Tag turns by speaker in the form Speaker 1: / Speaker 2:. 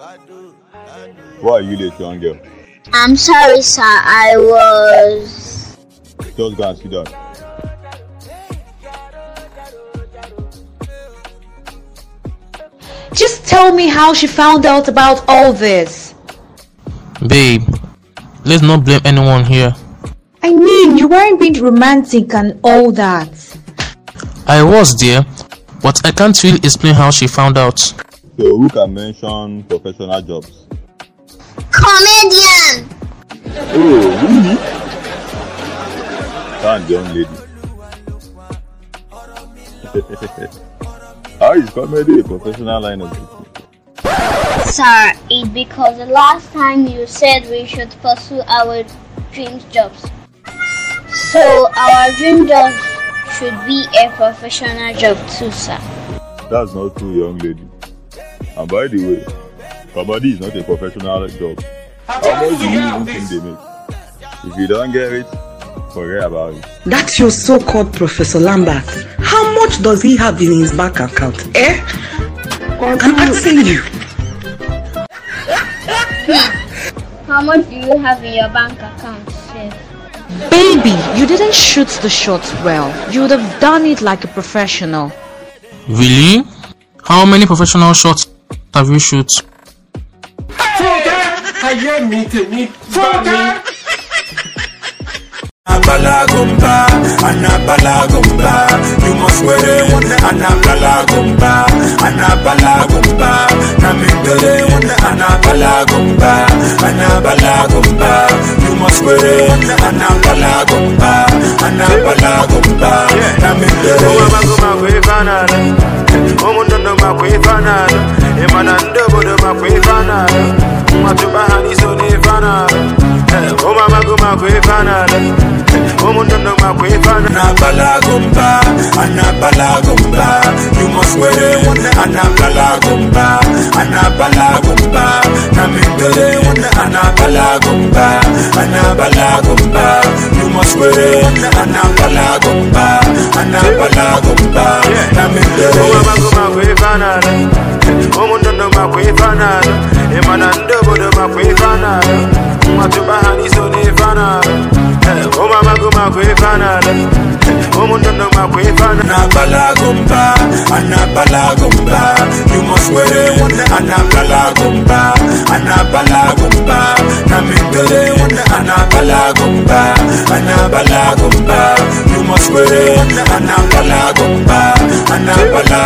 Speaker 1: Why are you late, young girl?
Speaker 2: I'm sorry, sir. I was.
Speaker 1: Just go and sit down.
Speaker 3: Just tell me how she found out about all this.
Speaker 4: Babe, let's not blame anyone here.
Speaker 3: I mean, you weren't being romantic and all that.
Speaker 4: I was dear, but I can't really explain how she found out.
Speaker 1: So who can mention professional jobs?
Speaker 2: Comedian!
Speaker 1: Oh, really? That young lady. How is comedy a professional line of business?
Speaker 2: Sir, it's because the last time you said we should pursue our dreams jobs. So our dream jobs should be a professional job too, sir.
Speaker 1: That's not true, young lady. And by the way, comedy is not a professional job. How much do you even think they make? If you don't get it, forget about it.
Speaker 5: That's your so-called Professor Lambert. How much does he have in his bank account? Eh? I'm asking you.
Speaker 2: How much do you have in your bank account, sir?
Speaker 3: Baby, you didn't shoot the shot well. You would have done it like a professional.
Speaker 4: Really? How many professional shots have you shot?
Speaker 6: ayé mi bá mi.
Speaker 7: Anabalagumba, anabalagumba, you must wear it. Anabalagumba, anabalagumba, namindere. Anabalagumba, anabalagumba, you must wear it. Anabalagumba, anabalagumba, namindere.
Speaker 8: Omaguma
Speaker 7: Anabalagumba, anabalagumba, you must wear it. Anabalagumba, anabalagumba, namindere. Anabalagumba, anabalagumba, you must wear it. Anabalagumba, anabalagumba,
Speaker 8: kwefanana, omundondo makwefanana, emana ndobodo makwefanana, matubahaniso nefanana, eh, omamaguma kwefanana, omundondo makwefanana.
Speaker 7: Anabalagumba, anabalagumba, you must wear it. Anabalagumba, namindere. Anabalagumba, anabalagumba, you must. Anabalagumba, anabalagumba, namindere.